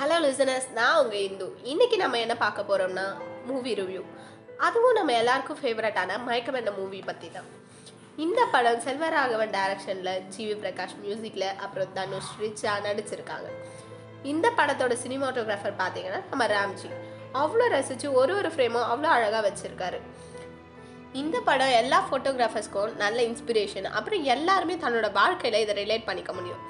Hello listeners நான் உங்கள் இந்து. இன்றைக்கி நம்ம என்ன பார்க்க போகிறோம்னா மூவி ரிவ்யூ அதுவும் நம்ம எல்லாருக்கும் ஃபேவரட்டான மயக்கம் என்ற மூவி பற்றி தான் இந்த படம் செல்வராகவன் டைரக்ஷனில் ஜிவி பிரகாஷ் மியூசிக்கில் அப்புறம் தனுஷ் ரிச்சா நடிச்சிருக்காங்க. இந்த படத்தோட சினிமாட்டோகிராஃபர் பார்த்தீங்கன்னா நம்ம ராம்ஜி. அவ்வளோ ரசித்து ஒரு ஒரு ஃப்ரேமும் அவ்வளோ அழகாக வச்சுருக்காரு. இந்த படம் எல்லா ஃபோட்டோகிராஃபர்ஸ்க்கும் நல்ல இன்ஸ்பிரேஷன் அப்புறம் எல்லாருமே தன்னோட வாழ்க்கையில் இதை ரிலேட் பண்ணிக்க முடியும்.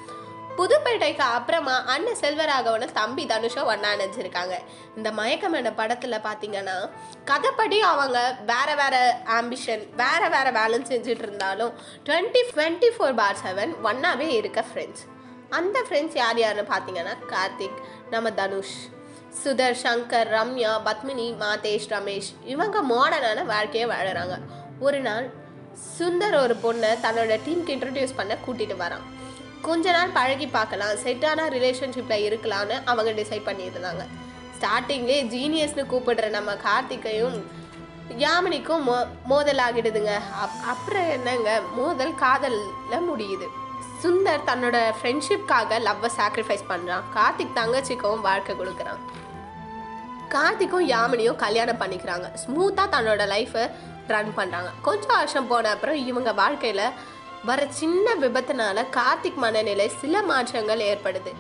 புதுப்பேட்டைக்கு அப்புறமா அண்ணன் செல்வராகவனும் தம்பி தனுஷும் ஒன்றா நினைச்சிருக்காங்க இந்த மயக்கம் என்ற படத்தில் பார்த்தீங்கன்னா கதைப்படி அவங்க வேற வேற ஆம்பிஷன் வேற வேற வேலை செஞ்சுட்டு இருந்தாலும் twenty twenty four by seven ஒன்னாவே இருக்க ஃப்ரெண்ட்ஸ் அந்த ஃப்ரெண்ட்ஸ் யார் யாருன்னு பார்த்தீங்கன்னா கார்த்திக் நம்ம தனுஷ் சுதர் சங்கர் ரம்யா பத்மினி மாதேஷ் ரமேஷ். இவங்க மாடர்னான வாழ்க்கையை வாழறாங்க. ஒரு நாள் சுந்தர் ஒரு பொண்ணை தன்னோட டீமுக்கு இன்ட்ரடியூஸ் பண்ண கூட்டிட்டு வரான். கொஞ்ச நாள் பழகி பார்க்கலாம் செட்டான ரிலேஷன்ஷிப்பில் இருக்கலாம்னு அவங்க டிசைட் பண்ணியிருந்தாங்க. ஸ்டார்டிங்லேயே ஜீனியஸ்னு கூப்பிடுற நம்ம கார்த்திகையும் யாமினிக்கும் மோ மோதல் ஆகிடுதுங்க அப் அப்புறம் என்னங்க மோதல் காதலில் முடியுது. சுந்தர் தன்னோட ஃப்ரெண்ட்ஷிப்காக லவ்வை சாக்ரிஃபைஸ் பண்ணுறான் கார்த்திக் தங்கச்சிக்கும் வாழ்க்கை கொடுக்குறான். கார்த்திக்கும் யாமினியும் கல்யாணம் பண்ணிக்கிறாங்க. ஸ்மூத்தாக தன்னோட லைஃப்பை ரன் பண்ணுறாங்க கொஞ்சம் வருஷம் போன அப்புறம் இவங்க வாழ்க்கையில் வர சின்ன விபத்துனால கார்த்திக் மனநிலை சில மாற்றங்கள் ஏற்படுது.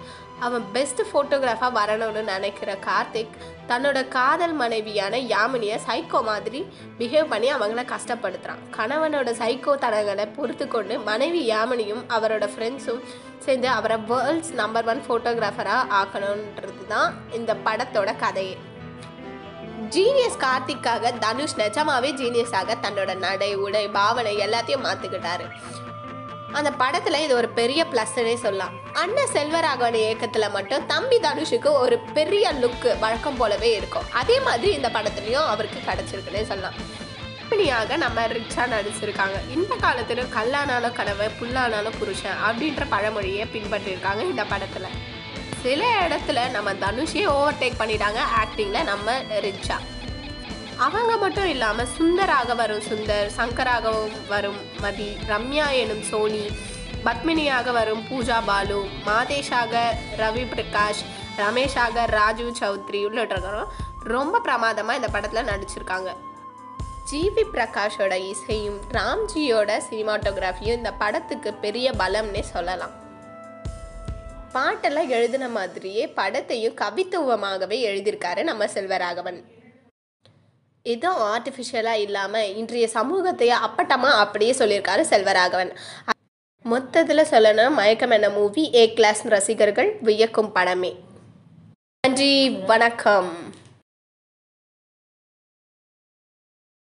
அவன் பெஸ்ட் ஃபோட்டோகிராஃபாக வரணும்னு நினைக்கிற கார்த்திக் தன்னோட காதல் மனைவியான யாமினியை சைக்கோ மாதிரி பிஹேவ் பண்ணி அவங்கள கஷ்டப்படுத்துகிறான் கணவனோட சைக்கோ தனங்களை பொறுத்து கொண்டு மனைவி யாமினியும் அவரோட ஃப்ரெண்ட்ஸும் சேர்ந்து அவரை வேர்ல்ட்ஸ் நம்பர் ஒன் ஃபோட்டோகிராஃபராக ஆக்கணுன்றது தான் இந்த படத்தோட கதையே. ஜீனியஸ் கார்த்திக்காக தனுஷ் நிஜமாவே ஜீனியஸாக தன்னோட நடை உடை பாவனை எல்லாத்தையும் மாற்றிக்கிட்டாரு அந்த படத்தில் இது ஒரு பெரிய ப்ளஸ்னே சொல்லலாம். அண்ணன் செல்வராகவன் இயக்கத்தில் மட்டும் தம்பி தனுஷுக்கு ஒரு பெரிய லுக்கு வழக்கம் போலவே இருக்கும். அதே மாதிரி இந்த படத்துலையும் அவருக்கு கிடச்சிருக்குன்னே சொல்லலாம். கம்பெனியாக நம்ம ரிச்சா நடிச்சிருக்காங்க. இந்த காலத்திலும் கல்லானாலும் கனவை புல்லானாலும் புருஷன் அப்படின்ற பழமொழியை பின்பற்றிருக்காங்க இந்த படத்தில். சில இடத்துல நம்ம தனுஷே ஓவர்டேக் பண்ணிட்டாங்க ஆக்டிங்கில் நம்ம ரிச்சா. அவங்க மட்டும் இல்லாமல் சுந்தராக வரும் சுந்தர் சங்கராகவும் வரும் மதி ரம்யா எனும் சோனி பத்மினியாக வரும் பூஜா பாலு மாதேஷாக ரவி பிரகாஷ் ரமேஷாக ராஜு சௌத்ரி உள்ளிட்டிருக்கிறோம் ரொம்ப பிரமாதமாக இந்த படத்தில் நடிச்சிருக்காங்க. ஜிவி பிரகாஷோட இசையும் ராம்ஜியோட சினிமாட்டோகிராஃபியும் இந்த படத்துக்கு பெரிய பலம்னே சொல்லலாம். பாட்டெல்லாம் எழுதின மாதிரியே படத்தையும் கவித்துவமாகவே எழுதியிருக்காரு நம்ம செல்வராகவன். எதுவும் ஆர்டிஃபிஷியலாக இல்லாமல் இன்றைய சமூகத்தையே அப்பட்டமாக அப்படியே சொல்லியிருக்காரு செல்வராகவன். மொத்தத்தில் சொல்லணும் மயக்கம் என்ன மூவி ஏ கிளாஸ் ரசிகர்கள் வியக்கும் படமே. நன்றி வணக்கம்.